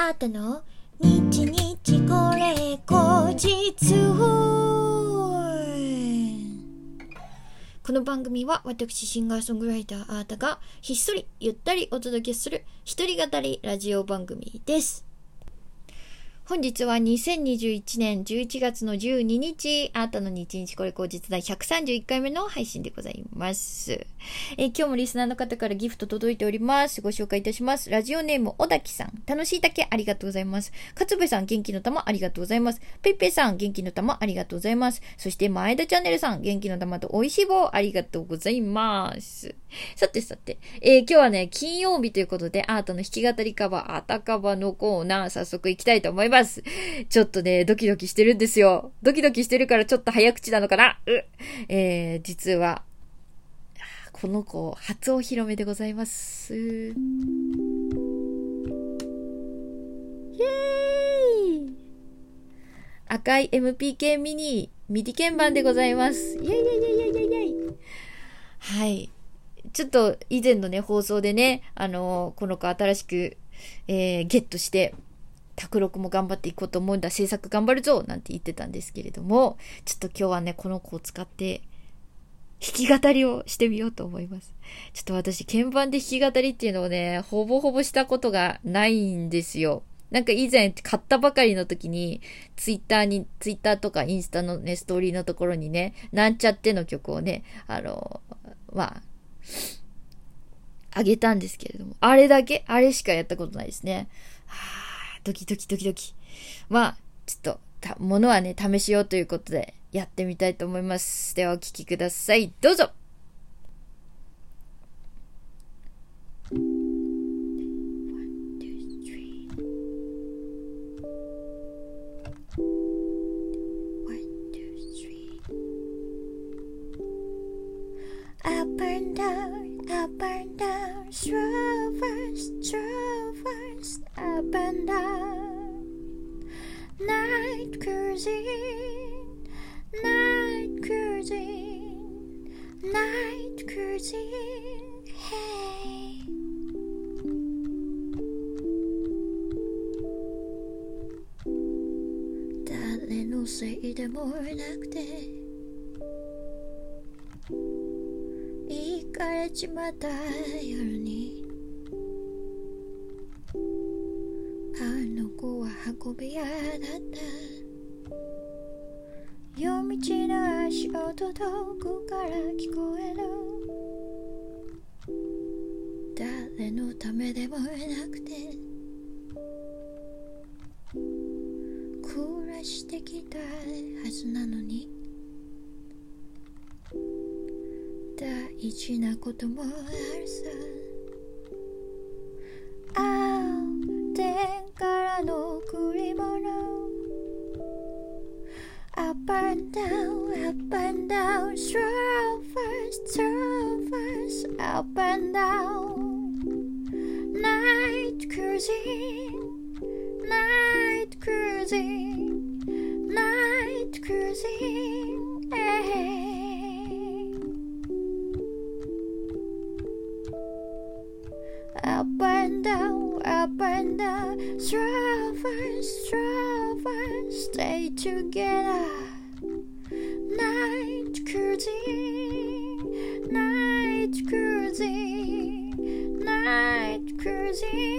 あったの？日日これ後日この番組は私シンガーソングライターあーたがひっそりゆったりお届けする一人語りラジオ番組です。本日は2021年11月の12日、あーたの日日これ後日第131回目の配信でございます。え今日もリスナーの方からギフト届いております。ご紹介いたします。ラジオネーム、小滝さん。楽しいだけありがとうございます。勝部さん、元気の玉ありがとうございます。ペイペさん、元気の玉ありがとうございます。そして、前田チャンネルさん、元気の玉と美味しい棒ありがとうございます。さてさて、えー今日はね、金曜日ということで、アートの弾き語りカバー、あたかばのコーナー、早速行きたいと思います。ちょっとね、ドキドキしてるんですよ。ドキドキしてるからちょっと早口なのかな？うえー、実は、この子、初お披露目でございます。イエーイ赤い MPK ミニ、ミディ鍵盤でございます。イェイイェイイェイイェイイェイはい。ちょっと以前のね、放送でね、あのーこの子新しく、えーゲットして、卓録も頑張っていこうと思うんだ、制作頑張るぞなんて言ってたんですけれども、ちょっと今日はね、この子を使って、弾き語りをしてみようと思います。ちょっと私、鍵盤で弾き語りっていうのをね、ほぼほぼしたことがないんですよ。なんか以前買ったばかりの時に、ツイッターに、ツイッターとかインスタのね、ストーリーのところにね、なんちゃっての曲をね、あの、まあ、あげたんですけれども、あれだけ？あれしかやったことないですね。はぁ、ドキドキドキドキ。まあ、ちょっと、た、ものはね、試しようということで、やってみたいと思います。では、お聴きください。どうぞ Up and down, up and down, traverse, traverse, up and down. Night cruising, night cruising, night cruising, hey. 誰のせいでもなくて 行かれちまった夜にあの子は運び屋だった。夜道の足音遠くから聞こえる。誰のためでもなくて暮らしてきたはずなのに大事なこともあるさ青天からの贈り物 Up and down, up and down, traverse, traverse, up and down. Night cruising, night cruising, night cruising. And down, up and down, traverse, traverse, stay together. Night cruising, night cruising, night cruising.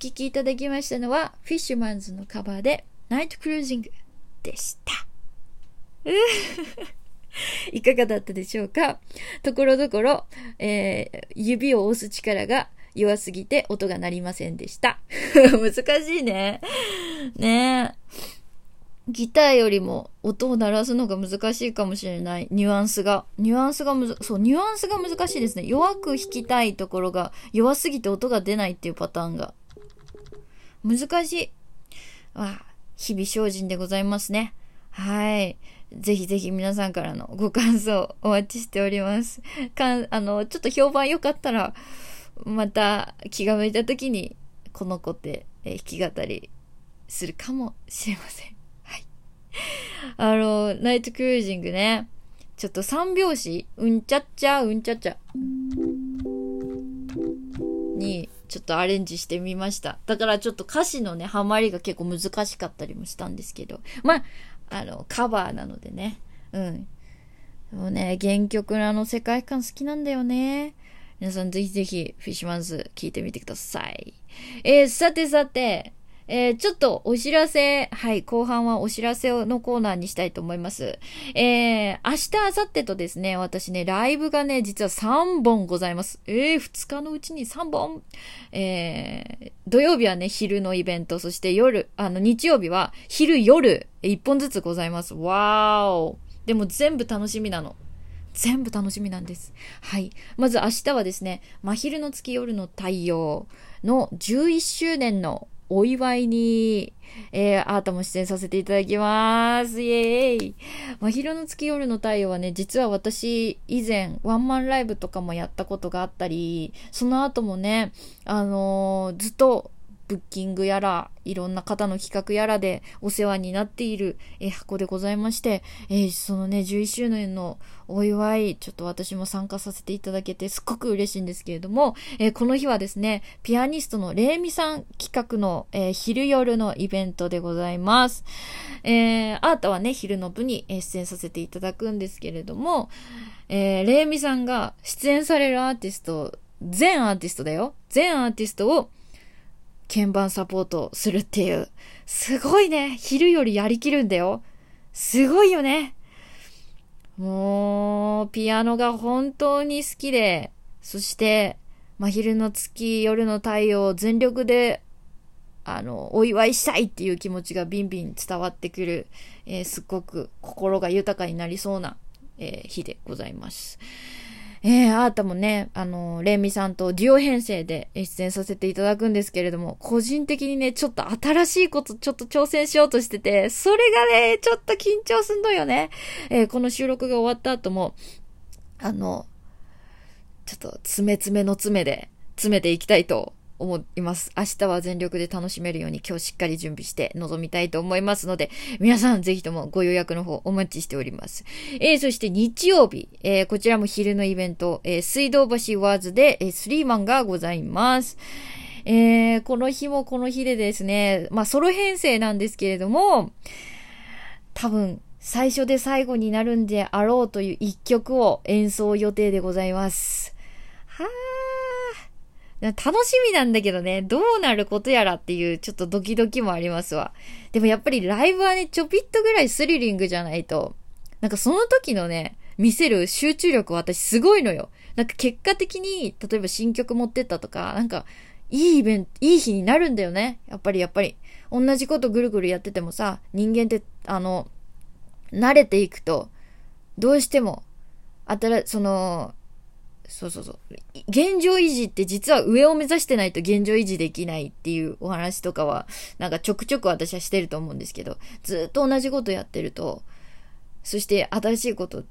聴きいただきましたのは、フィッシュマンズのカバーで、ナイトクルージングでした。いかがだったでしょうか？ところどころ、えー指を押す力が弱すぎて音が鳴りませんでした。難しいね。ね。ギターよりも音を鳴らすのが難しいかもしれない。ニュアンスが。ニュアンスがむず、そう、ニュアンスが難しいですね。弱く弾きたいところが弱すぎて音が出ないっていうパターンが。難しい。わ、日々精進でございますね。はい。ぜひぜひ皆さんからのご感想お待ちしております。かん、あの、ちょっと評判良かったら、また気が向いた時に、この子って、弾き語りするかもしれません。はい。あの、ナイトクルージングね。ちょっと三拍子、うんちゃっちゃ、うんちゃっちゃ。に、ちょっとアレンジしてみました。だからちょっと歌詞のね、ハマりが結構難しかったりもしたんですけど。まあ、あの、カバーなのでね。うん。でもね、原曲のあの世界観好きなんだよね。皆さんぜひぜひ、フィッシュマンズ聞いてみてください。えー、さてさて、えー、ちょっとお知らせ、はい、後半はお知らせのコーナーにしたいと思います。えー、明日、明後日とですね、私ね、ライブがね、実は3本ございます。えー、2日のうちに3本。えー、土曜日はね、昼のイベント、そして夜、あの、日曜日は昼夜、1本ずつございます。わーお。でも全部楽しみなの。全部楽しみなんです。はい。まず明日はですね、真昼の月夜の太陽の11周年のお祝いに、えー、アートも出演させていただきます。イエーイ真昼の月夜の太陽はね、実は私、以前、ワンマンライブとかもやったことがあったり、その後もね、あのー、ずっとブッキングやら、いろんな方の企画やらでお世話になっている、えー、箱でございまして、えー、そのね、11周年のお祝い、ちょっと私も参加させていただけてすっごく嬉しいんですけれども、えー、この日はですね、ピアニストのレイミさん企画の、え昼夜のイベントでございます。えアートはね、昼の部に出演させていただくんですけれども、えレイミさんが出演されるアーティスト、全アーティストだよ。全アーティストを鍵盤サポートするっていう。すごいね。昼よりやりきるんだよ。すごいよね。もう、ピアノが本当に好きで、そして、真昼の月、夜の太陽を全力で、あの、お祝いしたいっていう気持ちがビンビン伝わってくる、えー、すっごく心が豊かになりそうな、えー、日でございます。えー、あーたもね、あの、レイミさんとデュオ編成で出演させていただくんですけれども、個人的にね、ちょっと新しいことちょっと挑戦しようとしてて、それがね、ちょっと緊張すんのよね。えー、この収録が終わった後も、あの、ちょっと詰め詰めの詰めで詰めていきたいと思います。明日は全力で楽しめるように今日しっかり準備して臨みたいと思いますので、皆さんぜひともご予約の方お待ちしております。えー、そして日曜日、えー、こちらも昼のイベント、えー、水道橋ワーズで、えー、スリーマンがございます。えー、この日もこの日でですね、まあソロ編成なんですけれども、多分最初で最後になるんであろうという一曲を演奏予定でございます。はー楽しみなんだけどね、どうなることやらっていうちょっとドキドキもありますわ。でもやっぱりライブはね、ちょぴっとぐらいスリリングじゃないと、なんかその時のね、見せる集中力私すごいのよ。なんか結果的に、例えば新曲持ってったとか、なんか、いいイベント、いい日になるんだよね。やっぱりやっぱり。同じことぐるぐるやっててもさ、人間って、あの、慣れていくと、どうしても、新、その、そうそうそう。現状維持って実は上を目指してないと現状維持できないっていうお話とかは、なんかちょくちょく私はしてると思うんですけど、ずっと同じことやってると、そして新しいこと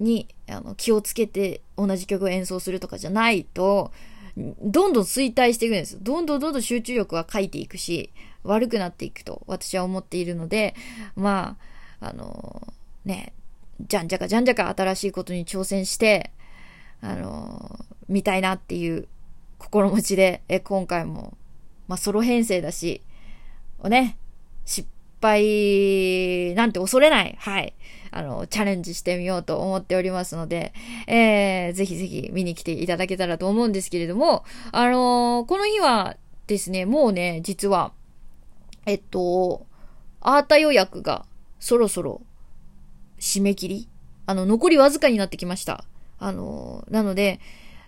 にあの気をつけて同じ曲を演奏するとかじゃないと、どんどん衰退していくんです。どんどんどんどん集中力は書いていくし、悪くなっていくと私は思っているので、まあ、あのー、ね、じゃんじゃかじゃんじゃか新しいことに挑戦して、あのー、見たいなっていう心持ちで、え、今回も、まあ、ソロ編成だし、をね、失敗なんて恐れない、はい、あの、チャレンジしてみようと思っておりますので、えー、ぜひぜひ見に来ていただけたらと思うんですけれども、あのー、この日はですね、もうね、実は、えっと、アータ予約がそろそろ締め切りあの、残りわずかになってきました。あの、なので、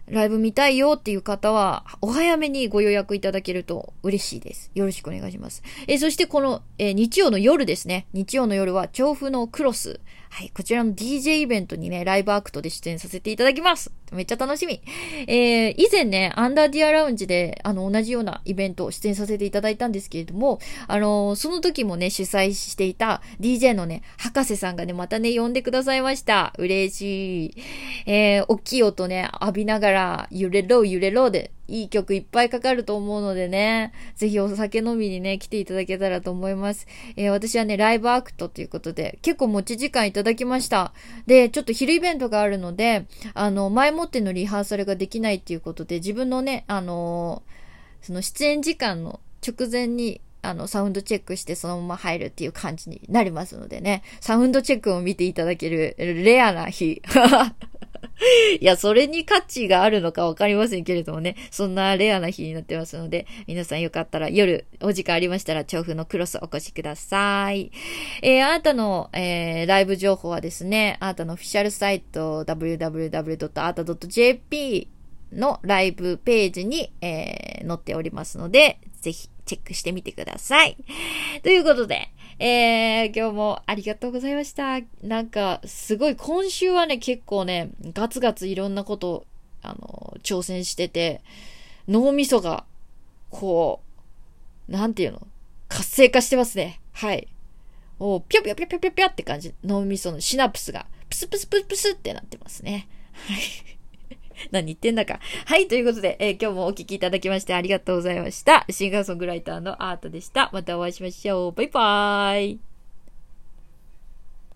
ライブ見たいよっていう方は、お早めにご予約いただけると嬉しいです。よろしくお願いします。えそしてこの、え、日曜の夜ですね。日曜の夜は調布のクロス。はい、こちらの DJ イベントにね、ライブアクトで出演させていただきます。めっちゃ楽しみ。えー、以前ね、アンダーディアラウンジで、あの、同じようなイベントを出演させていただいたんですけれども、あの、その時もね、主催していた DJ のね、博士さんがね、またね、呼んでくださいました。嬉しい。えー、大きい音ね、浴びながから、揺れろ揺れろで、いい曲いっぱいかかると思うのでね、ぜひお酒飲みにね、来ていただけたらと思います。えー私はね、ライブアクトということで、結構持ち時間いただきました。で、ちょっと昼イベントがあるので、あの、前もってのリハーサルができないっていうことで、自分のね、あのーその出演時間の直前に、あの、サウンドチェックしてそのまま入るっていう感じになりますのでね、サウンドチェックを見ていただけるレアな日。いや、それに価値があるのかわかりませんけれどもね、そんなレアな日になってますので、皆さんよかったら夜お時間ありましたら、調布のクロスお越しください。えー、あなたの、えー、ライブ情報はですね、あなたのオフィシャルサイト www.ata.jp のライブページに、えー載っておりますので、ぜひチェックしてみてください。ということで、えー、今日もありがとうございました。なんか、すごい、今週はね、結構ね、ガツガツいろんなこと、あの、挑戦してて、脳みそが、こう、なんていうの活性化してますね。はい。おぴょぴょぴょぴょぴょぴょって感じ。脳みそのシナプスが、プスプスプスプスってなってますね。はい。何言ってんだか。はい、ということで、えー今日もお聴きいただきましてありがとうございました。シンガーソングライターのアートでした。またお会いしましょう。バイバーイ。